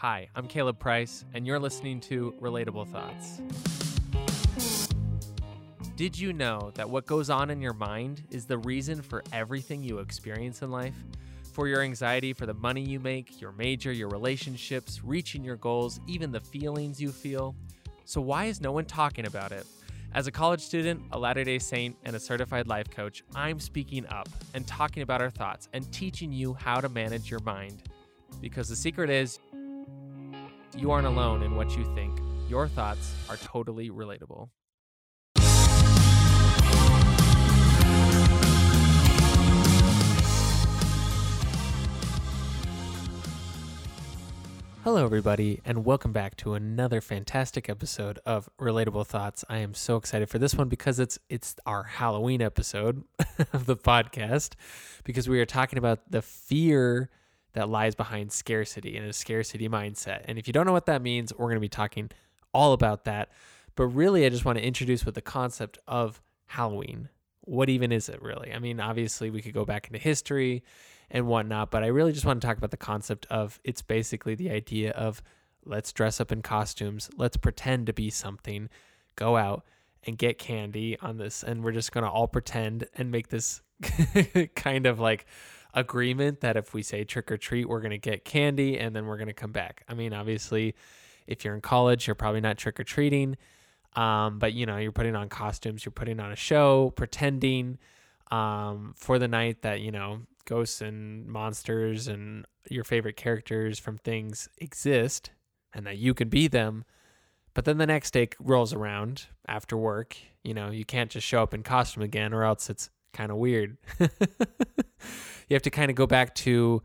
Hi, I'm Caleb Price, and you're listening to Relatable Thoughts. Did you know that what goes on in your mind is the reason for everything you experience in life? For your anxiety, for the money you make, your major, your relationships, reaching your goals, even the feelings you feel? So, why is no one talking about it? As a college student, a Latter day Saint, and a certified life coach, I'm speaking up and talking about our thoughts and teaching you how to manage your mind. Because the secret is, you aren't alone in what you think. Your thoughts are totally relatable. Hello, everybody, and welcome back to another fantastic episode of Relatable Thoughts. I am so excited for this one because it's it's our Halloween episode of the podcast because we are talking about the fear that lies behind scarcity and a scarcity mindset. And if you don't know what that means, we're going to be talking all about that. But really, I just want to introduce with the concept of Halloween. What even is it really? I mean, obviously, we could go back into history and whatnot. But I really just want to talk about the concept of it's basically the idea of let's dress up in costumes, let's pretend to be something, go out and get candy on this, and we're just gonna all pretend and make this kind of like agreement that if we say trick or treat, we're gonna get candy and then we're gonna come back. I mean, obviously, if you're in college, you're probably not trick or treating. Um, but you know, you're putting on costumes, you're putting on a show, pretending um, for the night that you know ghosts and monsters and your favorite characters from things exist and that you can be them. But then the next day rolls around after work. You know, you can't just show up in costume again, or else it's kind of weird. you have to kind of go back to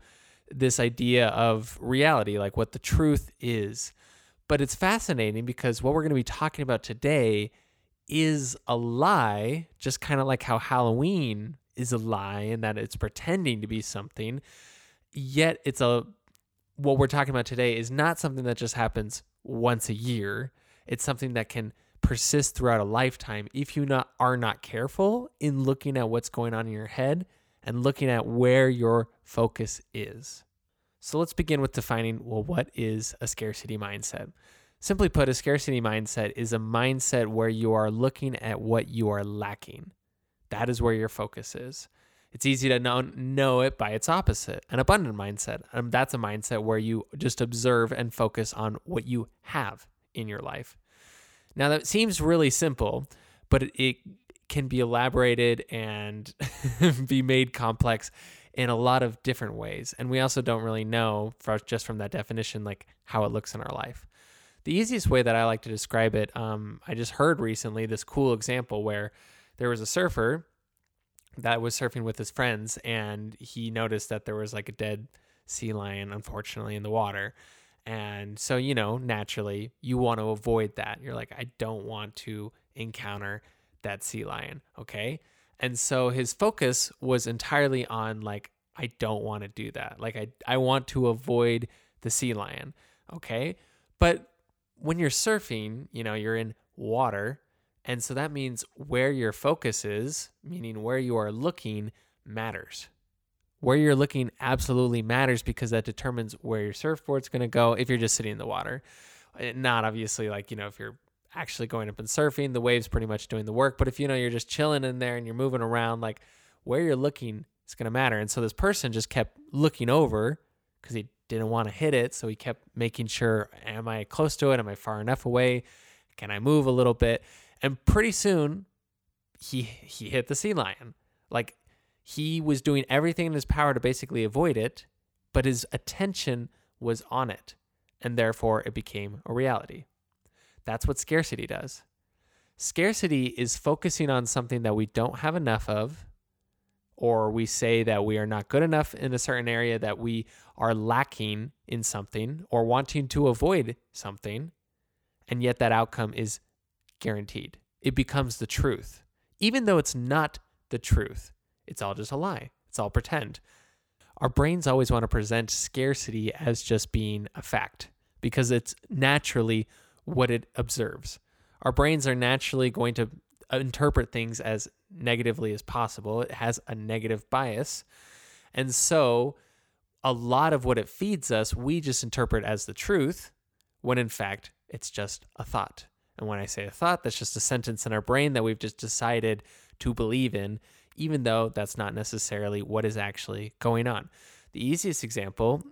this idea of reality, like what the truth is. But it's fascinating because what we're going to be talking about today is a lie, just kind of like how Halloween is a lie and that it's pretending to be something. Yet it's a what we're talking about today is not something that just happens once a year. It's something that can persist throughout a lifetime if you not are not careful in looking at what's going on in your head and looking at where your focus is. So let's begin with defining well what is a scarcity mindset? Simply put, a scarcity mindset is a mindset where you are looking at what you are lacking. That is where your focus is. It's easy to know, know it by its opposite, an abundant mindset. Um, that's a mindset where you just observe and focus on what you have in your life. Now, that seems really simple, but it, it can be elaborated and be made complex in a lot of different ways. And we also don't really know, for, just from that definition, like how it looks in our life. The easiest way that I like to describe it, um, I just heard recently this cool example where there was a surfer that was surfing with his friends and he noticed that there was like a dead sea lion unfortunately in the water and so you know naturally you want to avoid that you're like i don't want to encounter that sea lion okay and so his focus was entirely on like i don't want to do that like i i want to avoid the sea lion okay but when you're surfing you know you're in water and so that means where your focus is, meaning where you are looking, matters. Where you're looking absolutely matters because that determines where your surfboard's going to go if you're just sitting in the water. Eh, not obviously like, you know, if you're actually going up and surfing, the wave's pretty much doing the work. But if you know you're just chilling in there and you're moving around, like where you're looking is going to matter. And so this person just kept looking over because he didn't want to hit it. So he kept making sure, am I close to it? Am I far enough away? Can I move a little bit? And pretty soon, he he hit the sea lion. Like he was doing everything in his power to basically avoid it, but his attention was on it, and therefore it became a reality. That's what scarcity does. Scarcity is focusing on something that we don't have enough of, or we say that we are not good enough in a certain area, that we are lacking in something, or wanting to avoid something, and yet that outcome is guaranteed. It becomes the truth. Even though it's not the truth, it's all just a lie, it's all pretend. Our brains always want to present scarcity as just being a fact because it's naturally what it observes. Our brains are naturally going to uh, interpret things as negatively as possible. It has a negative bias. And so, a lot of what it feeds us, we just interpret as the truth, when in fact, it's just a thought. And when I say a thought, that's just a sentence in our brain that we've just decided to believe in, even though that's not necessarily what is actually going on. The easiest example,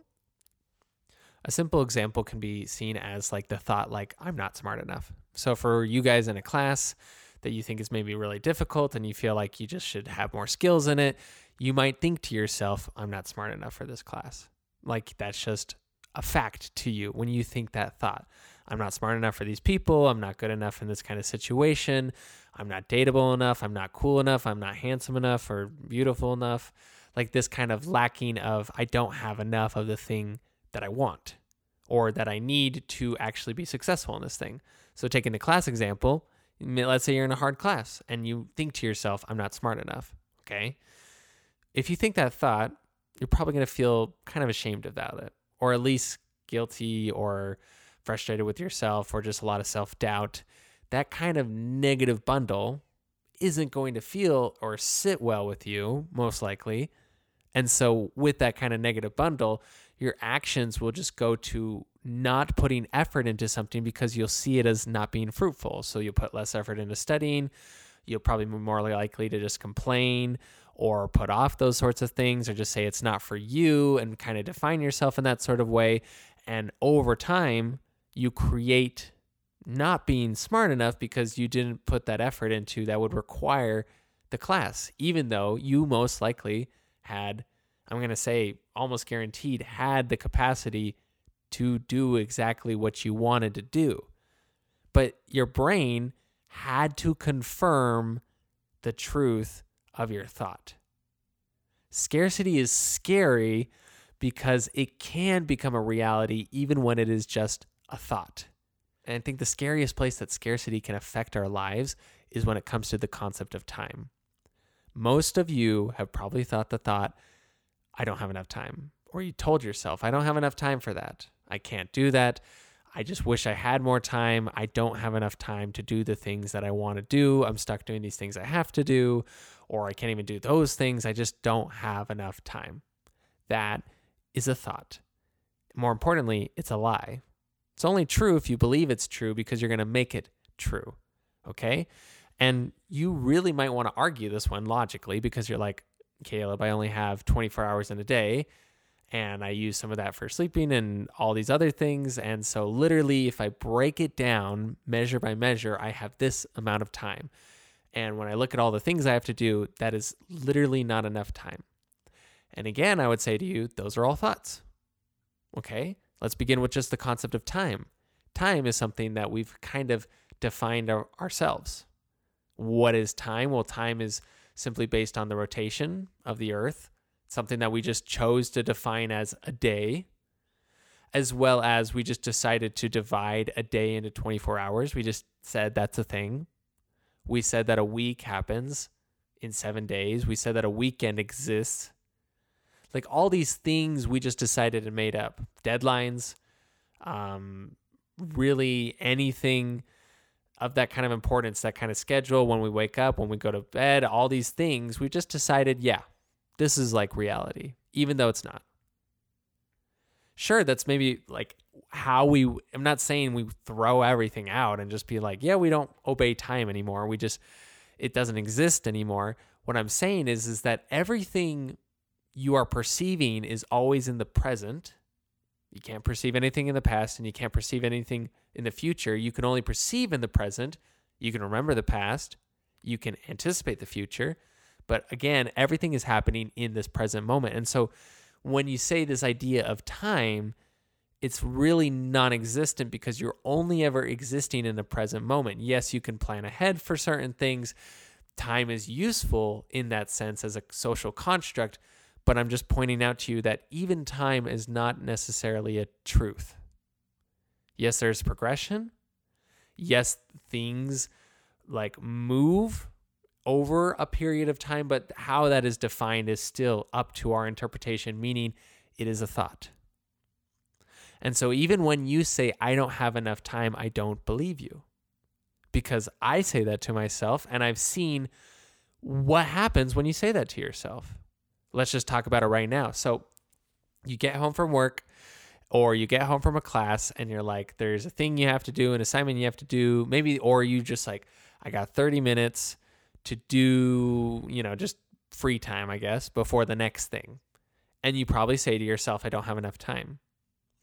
a simple example can be seen as like the thought, like, I'm not smart enough. So for you guys in a class that you think is maybe really difficult and you feel like you just should have more skills in it, you might think to yourself, I'm not smart enough for this class. Like that's just a fact to you when you think that thought. I'm not smart enough for these people. I'm not good enough in this kind of situation. I'm not dateable enough. I'm not cool enough. I'm not handsome enough or beautiful enough. Like this kind of lacking of, I don't have enough of the thing that I want or that I need to actually be successful in this thing. So, taking the class example, let's say you're in a hard class and you think to yourself, I'm not smart enough. Okay. If you think that thought, you're probably going to feel kind of ashamed about it, or at least guilty or frustrated with yourself, or just a lot of self doubt. That kind of negative bundle isn't going to feel or sit well with you, most likely. And so, with that kind of negative bundle, your actions will just go to not putting effort into something because you'll see it as not being fruitful. So, you'll put less effort into studying. You'll probably be more likely to just complain or put off those sorts of things or just say it's not for you and kind of define yourself in that sort of way. And over time, you create not being smart enough because you didn't put that effort into that would require the class, even though you most likely had, I'm going to say almost guaranteed, had the capacity to do exactly what you wanted to do. But your brain had to confirm the truth of your thought. Scarcity is scary because it can become a reality even when it is just a thought. And I think the scariest place that scarcity can affect our lives is when it comes to the concept of time. Most of you have probably thought the thought, I don't have enough time. Or you told yourself, I don't have enough time for that. I can't do that. I just wish I had more time. I don't have enough time to do the things that I want to do. I'm stuck doing these things I have to do, or I can't even do those things. I just don't have enough time. That is a thought. More importantly, it's a lie. It's only true if you believe it's true because you're going to make it true. Okay. And you really might want to argue this one logically because you're like, Caleb, I only have 24 hours in a day and I use some of that for sleeping and all these other things. And so, literally, if I break it down measure by measure, I have this amount of time. And when I look at all the things I have to do, that is literally not enough time. And again, I would say to you, those are all thoughts. Okay. Let's begin with just the concept of time. Time is something that we've kind of defined our, ourselves. What is time? Well, time is simply based on the rotation of the earth, something that we just chose to define as a day, as well as we just decided to divide a day into 24 hours. We just said that's a thing. We said that a week happens in seven days. We said that a weekend exists like all these things we just decided and made up deadlines um, really anything of that kind of importance that kind of schedule when we wake up when we go to bed all these things we just decided yeah this is like reality even though it's not sure that's maybe like how we i'm not saying we throw everything out and just be like yeah we don't obey time anymore we just it doesn't exist anymore what i'm saying is is that everything you are perceiving is always in the present. You can't perceive anything in the past and you can't perceive anything in the future. You can only perceive in the present. You can remember the past. You can anticipate the future. But again, everything is happening in this present moment. And so when you say this idea of time, it's really non existent because you're only ever existing in the present moment. Yes, you can plan ahead for certain things. Time is useful in that sense as a social construct, but I'm just pointing out to you that even time is not necessarily a truth. Yes, there's progression. Yes, things like move over a period of time, but how that is defined is still up to our interpretation, meaning it is a thought. And so even when you say, I don't have enough time, I don't believe you. Because I say that to myself, and I've seen what happens when you say that to yourself let's just talk about it right now. So, you get home from work or you get home from a class and you're like there's a thing you have to do an assignment you have to do. Maybe or you just like i got 30 minutes to do you know just free time i guess before the next thing. And you probably say to yourself i don't have enough time.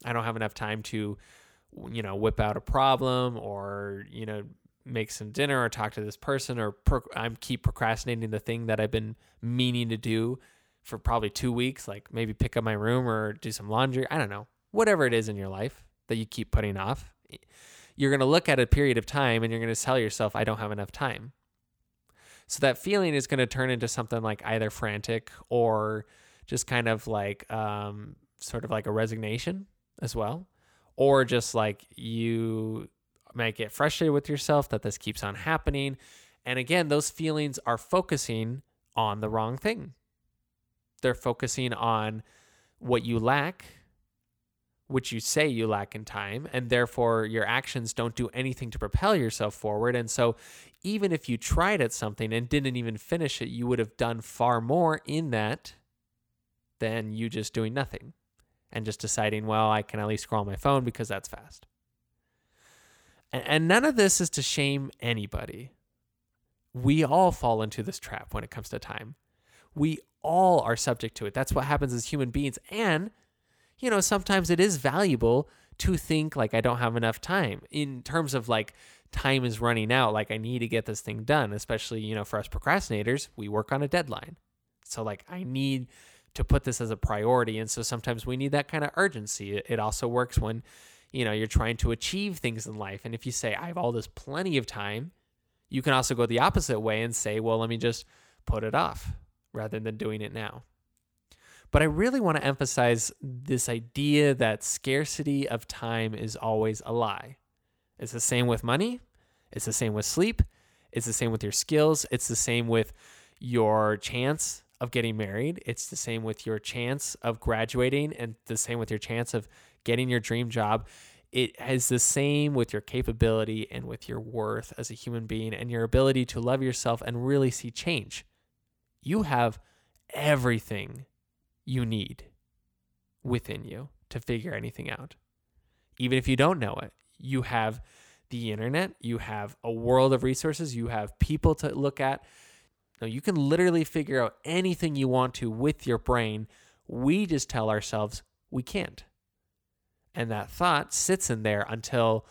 I don't have enough time to you know whip out a problem or you know make some dinner or talk to this person or pro- i'm keep procrastinating the thing that i've been meaning to do for probably two weeks, like maybe pick up my room or do some laundry. I don't know. Whatever it is in your life that you keep putting off, you're going to look at a period of time and you're going to tell yourself, I don't have enough time. So that feeling is going to turn into something like either frantic or just kind of like um, sort of like a resignation as well. Or just like you might get frustrated with yourself that this keeps on happening. And again, those feelings are focusing on the wrong thing they're focusing on what you lack, which you say you lack in time, and therefore your actions don't do anything to propel yourself forward. And so, even if you tried at something and didn't even finish it, you would have done far more in that than you just doing nothing and just deciding, well, I can at least scroll my phone because that's fast. And none of this is to shame anybody. We all fall into this trap when it comes to time. We all are subject to it. That's what happens as human beings. And, you know, sometimes it is valuable to think like I don't have enough time in terms of like time is running out. Like I need to get this thing done, especially, you know, for us procrastinators, we work on a deadline. So, like, I need to put this as a priority. And so sometimes we need that kind of urgency. It also works when, you know, you're trying to achieve things in life. And if you say, I have all this plenty of time, you can also go the opposite way and say, well, let me just put it off rather than doing it now. But I really want to emphasize this idea that scarcity of time is always a lie. It's the same with money, it's the same with sleep, it's the same with your skills, it's the same with your chance of getting married, it's the same with your chance of graduating, and the same with your chance of getting your dream job. It is the same with your capability and with your worth as a human being and your ability to love yourself and really see change you have everything you need within you to figure anything out. Even if you don't know it, you have the internet, you have a world of resources, you have people to look at. Now, you can literally figure out anything you want to with your brain. We just tell ourselves we can't. And that thought sits in there until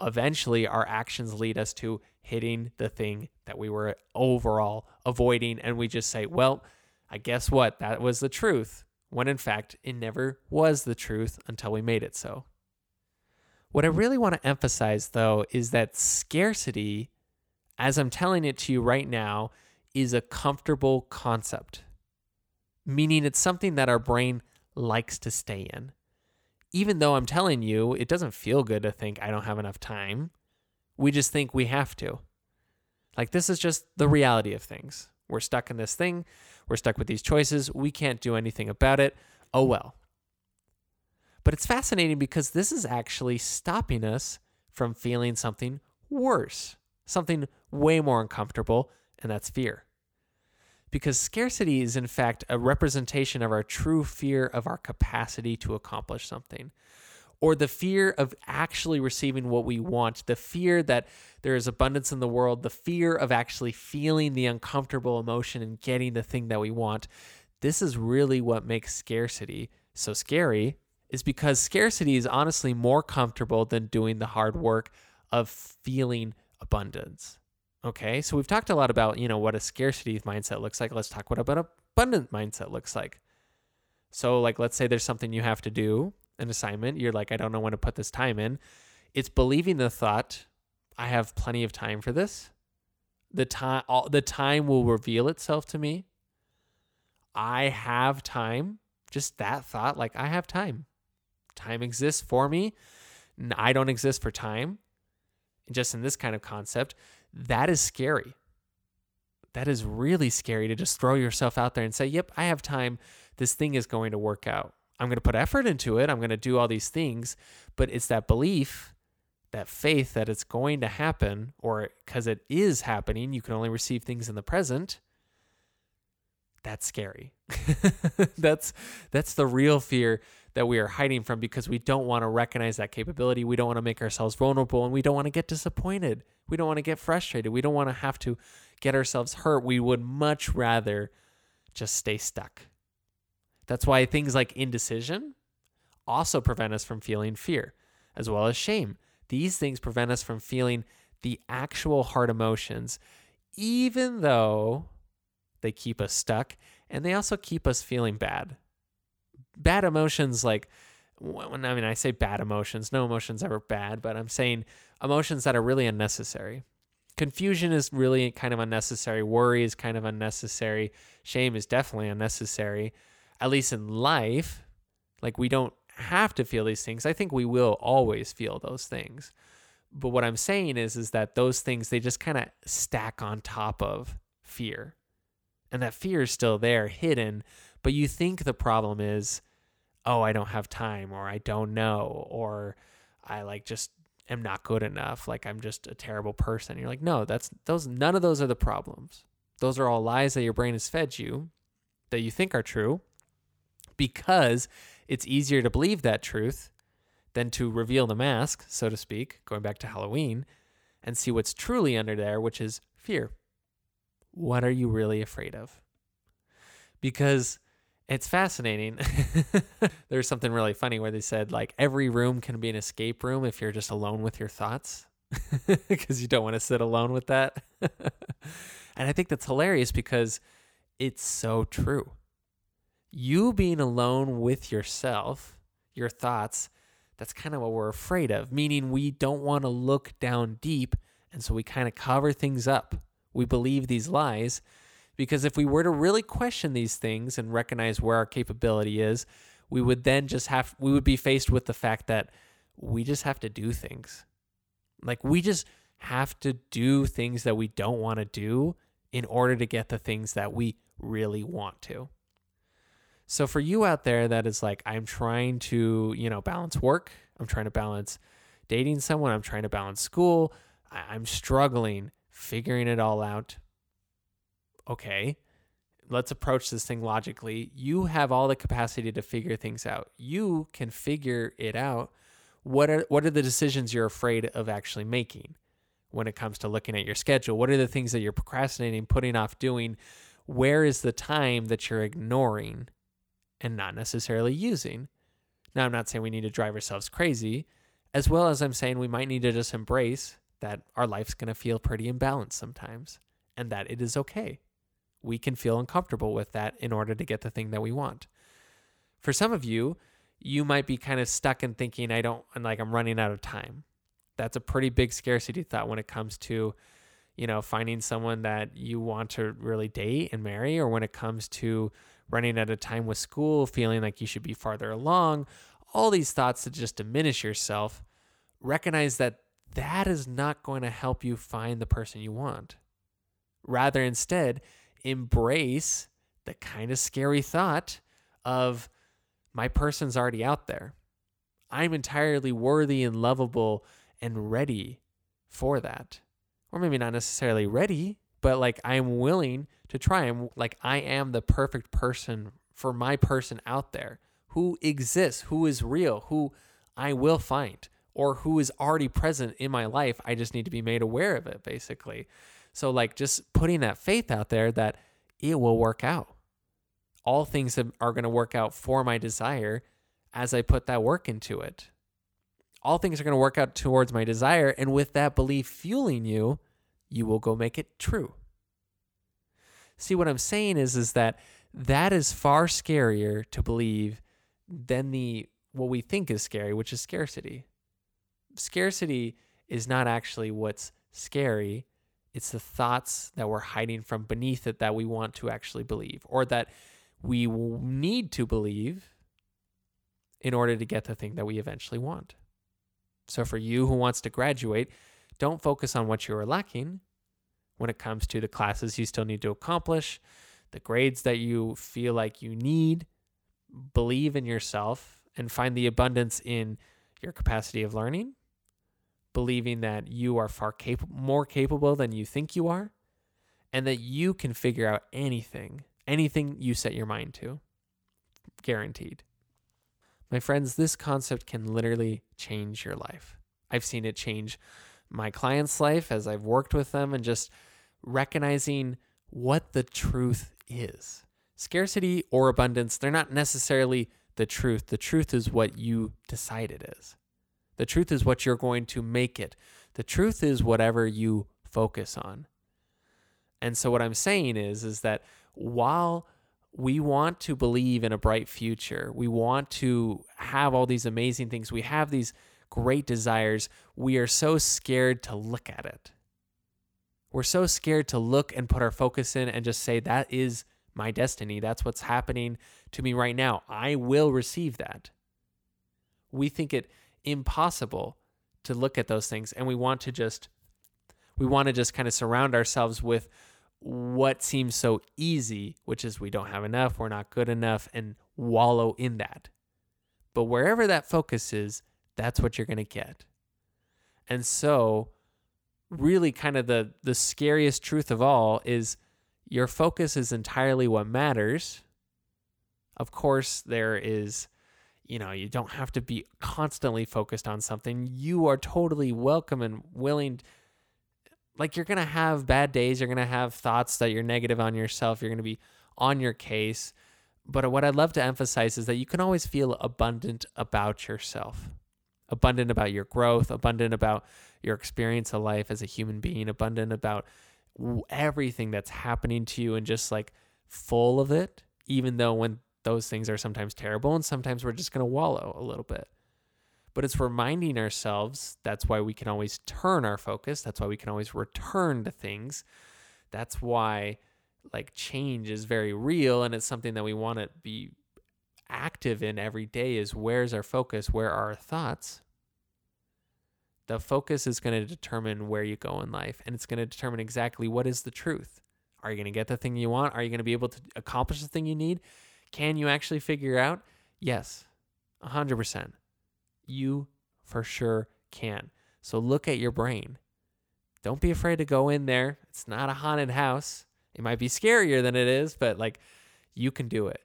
eventually our actions lead us to hitting the thing that we were overall avoiding. And we just say, well, I guess what? That was the truth. When in fact, it never was the truth until we made it so. What I really want to emphasize, though, is that scarcity, as I'm telling it to you right now, is a comfortable concept, meaning it's something that our brain likes to stay in even though I'm telling you, it doesn't feel good to think I don't have enough time. We just think we have to. Like, this is just the reality of things. We're stuck in this thing. We're stuck with these choices. We can't do anything about it. Oh well. But it's fascinating because this is actually stopping us from feeling something worse, something way more uncomfortable, and that's fear because scarcity is, in fact, a representation of our true fear of our capacity to accomplish something, or the fear of actually receiving what we want, the fear that there is abundance in the world, the fear of actually feeling the uncomfortable emotion and getting the thing that we want. This is really what makes scarcity so scary, is because scarcity is honestly more comfortable than doing the hard work of feeling abundance. Okay, so we've talked a lot about, you know, what a scarcity mindset looks like. Let's talk what about abundant mindset looks like. So, like, let's say there's something you have to do, an assignment. You're like, I don't know when to put this time in. It's believing the thought, I have plenty of time for this. The time, all the time will reveal itself to me. I have time. Just that thought, like, I have time. Time exists for me. I don't exist for time. Just in this kind of concept, that is scary. That is really scary to just throw yourself out there and say, yep, I have time. This thing is going to work out. I'm going to put effort into it. I'm going to do all these things. But it's that belief, that faith that it's going to happen, or because it is happening, you can only receive things in the present. that's scary. that's that's the real fear that we are hiding from because we don't want to recognize that capability. We don't want to make ourselves vulnerable and we don't want to get disappointed. We don't want to get frustrated. We don't want to have to get ourselves hurt. We would much rather just stay stuck. That's why things like indecision also prevent us from feeling fear, as well as shame. These things prevent us from feeling the actual hard emotions, even though they keep us stuck and they also keep us feeling bad. Bad emotions, like, when I mean, I say bad emotions, no emotion's ever bad, but I'm saying emotions that are really unnecessary. Confusion is really kind of unnecessary. Worry is kind of unnecessary. Shame is definitely unnecessary, at least in life. Like, we don't have to feel these things. I think we will always feel those things. But what I'm saying is is that those things they just kind of stack on top of fear. And that fear is still there hidden, but you think the problem is oh, I don't have time or I don't know or I like just am not good enough, like I'm just a terrible person. You're like, "No, that's those none of those are the problems. Those are all lies that your brain has fed you that you think are true because it's easier to believe that truth than to reveal the mask, so to speak, going back to Halloween, and see what's truly under there, which is fear. What are you really afraid of? Because it's fascinating. There's something really funny where they said, like, every room can be an escape room if you're just alone with your thoughts, because you don't want to sit alone with that. and I think that's hilarious because it's so true you being alone with yourself, your thoughts, that's kind of what we're afraid of, meaning we don't want to look down deep. And so we kind of cover things up. We believe these lies because if we were to really question these things and recognize where our capability is, we would then just have, we would be faced with the fact that we just have to do things. Like we just have to do things that we don't want to do in order to get the things that we really want to. So for you out there that is like, I'm trying to, you know, balance work, I'm trying to balance dating someone, I'm trying to balance school, I'm struggling figuring it all out. Okay, let's approach this thing logically. You have all the capacity to figure things out. You can figure it out. What are what are the decisions you're afraid of actually making when it comes to looking at your schedule? What are the things that you're procrastinating, putting off doing? Where is the time that you're ignoring? and not necessarily using. Now, I'm not saying we need to drive ourselves crazy, as well as I'm saying we might need to just embrace that our life's going to feel pretty imbalanced sometimes and that it is okay. We can feel uncomfortable with that in order to get the thing that we want. For some of you, you might be kind of stuck in thinking, I don't, and like I'm running out of time. That's a pretty big scarcity thought when it comes to, you know, finding someone that you want to really date and marry, or when it comes to running out of time with school, feeling like you should be farther along, all these thoughts that just diminish yourself, recognize that that is not going to help you find the person you want. Rather, instead, embrace the kind of scary thought of my person's already out there. I'm entirely worthy and lovable and ready for that. Or maybe not necessarily ready, but like I'm willing to try. I'm like I am the perfect person for my person out there who exists, who is real, who I will find, or who is already present in my life. I just need to be made aware of it, basically. So, like, just putting that faith out there that it will work out. All things are going to work out for my desire as I put that work into it. All things are going to work out towards my desire. And with that belief fueling you, you will go make it true. See, what I'm saying is, is that that is far scarier to believe than the what we think is scary, which is scarcity. Scarcity is not actually what's scary. It's the thoughts that we're hiding from beneath it that we want to actually believe, or that we need to believe in order to get the thing that we eventually want. So, for you who wants to graduate, don't focus on what you are lacking when it comes to the classes you still need to accomplish, the grades that you feel like you need. Believe in yourself and find the abundance in your capacity of learning, believing that you are far cap- more capable than you think you are, and that you can figure out anything, anything you set your mind to. Guaranteed. My friends, this concept can literally change your life. I've seen it change my client's life as I've worked with them and just recognizing what the truth is. Scarcity or abundance, they're not necessarily the truth. The truth is what you decide it is. The truth is what you're going to make it. The truth is whatever you focus on. And so what I'm saying is is that while we want to believe in a bright future, we want to have all these amazing things, we have these great desires, we are so scared to look at it. We're so scared to look and put our focus in and just say, that is my destiny. That's what's happening to me right now. I will receive that. We think it impossible to look at those things and we want to just we want to just kind of surround ourselves with what seems so easy, which is we don't have enough, we're not good enough, and wallow in that. But wherever that focus is, that's what you're going to get. And so, really, kind of the, the scariest truth of all is your focus is entirely what matters. Of course, there is, you know, you don't have to be constantly focused on something. You are totally welcome and willing like you're going to have bad days, you're going to have thoughts that you're negative on yourself, you're going to be on your case. But what I'd love to emphasize is that you can always feel abundant about yourself, abundant about your growth, abundant about your experience of life as a human being, abundant about everything that's happening to you and just like full of it, even though when those things are sometimes terrible and sometimes we're just going to wallow a little bit. But it's reminding ourselves that's why we can always turn our focus that's why we can always return to things. That's why like change is very real and it's something that we want to be active in every day is where's our focus where are our thoughts? The focus is going to determine where you go in life and it's going to determine exactly what is the truth. Are you going to get the thing you want? Are you going to be able to accomplish the thing you need can you actually figure out yes 100% you for sure can. So look at your brain. Don't be afraid to go in there. It's not a haunted house. It might be scarier than it is, but like you can do it.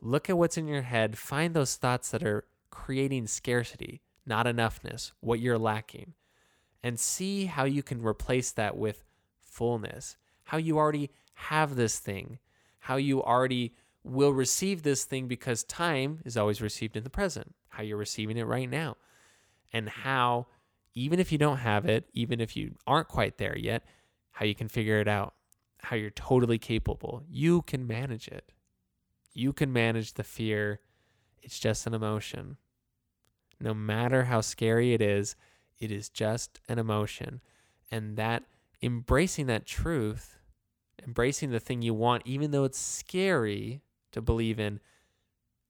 Look at what's in your head. Find those thoughts that are creating scarcity, not enoughness, what you're lacking, and see how you can replace that with fullness. How you already have this thing, how you already will receive this thing because time is always received in the present how you're receiving it right now, and how, even if you don't have it, even if you aren't quite there yet, how you can figure it out, how you're totally capable. You can manage it. You can manage the fear. It's just an emotion. No matter how scary it is, it is just an emotion. And that embracing that truth, embracing the thing you want, even though it's scary to believe in,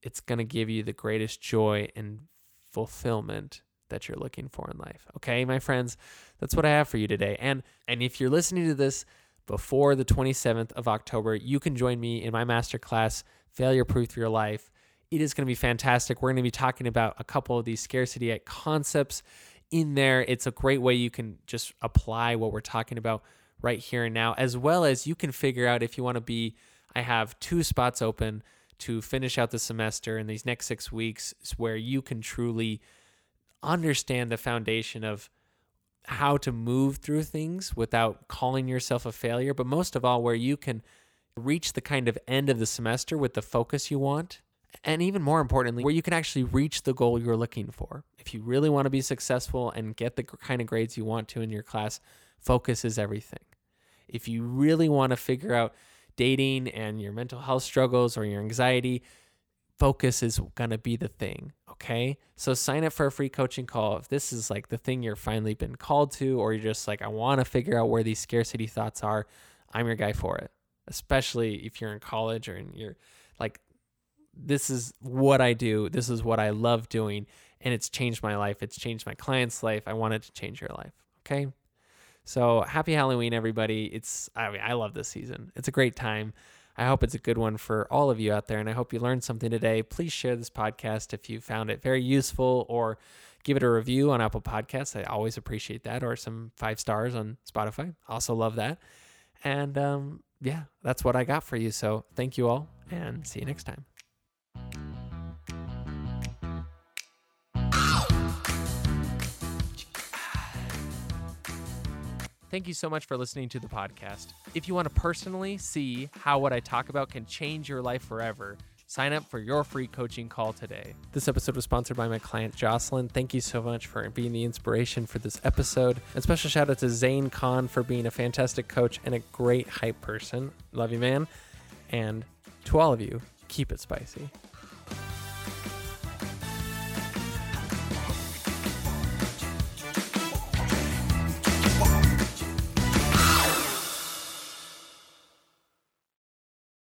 it's going to give you the greatest joy and fulfillment that you're looking for in life. Okay, my friends, that's what I have for you today. And and if you're listening to this before the 27th of October, you can join me in my masterclass, Failure Proof Your Life. It is going to be fantastic. We're going to be talking about a couple of these scarcity concepts in there. It's a great way you can just apply what we're talking about right here and now, as well as you can figure out if you want to be. I have two spots open to finish out the semester in these next six weeks where you can truly understand the foundation of how to move through things without calling yourself a failure, but most of all, where you can reach the kind of end of the semester with the focus you want. And even more importantly, where you can actually reach the goal you're looking for. If you really want to be successful and get the kind of grades you want to in your class, focus is everything. If you really want to figure out dating and your mental health struggles or your anxiety, focus is going to be the thing. Okay. So sign up for a free coaching call. If this is like the thing you're finally been called to, or you're just like, I want to figure out where these scarcity thoughts are, I'm your guy for it. Especially if you're in college or in your like, this is what I do. This is what I love doing. And it's changed my life. It's changed my client's life. I want it to change your life. Okay. So happy Halloween, everybody. It's I mean, I love this season. It's a great time. I hope it's a good one for all of you out there, and I hope you learned something today. Please share this podcast if you found it very useful, or give it a review on Apple Podcasts. I always appreciate that, or some five stars on Spotify. Also love that. And um, yeah, that's what I got for you. So thank you all and see you next time. Thank you so much for listening to the podcast. If you want to personally see how what I talk about can change your life forever, sign up for your free coaching call today. This episode was sponsored by my client Jocelyn. Thank you so much for being the inspiration for this episode. And special shout out to Zane Khan for being a fantastic coach and a great hype person. Love you, man. And to all of you, keep it spicy.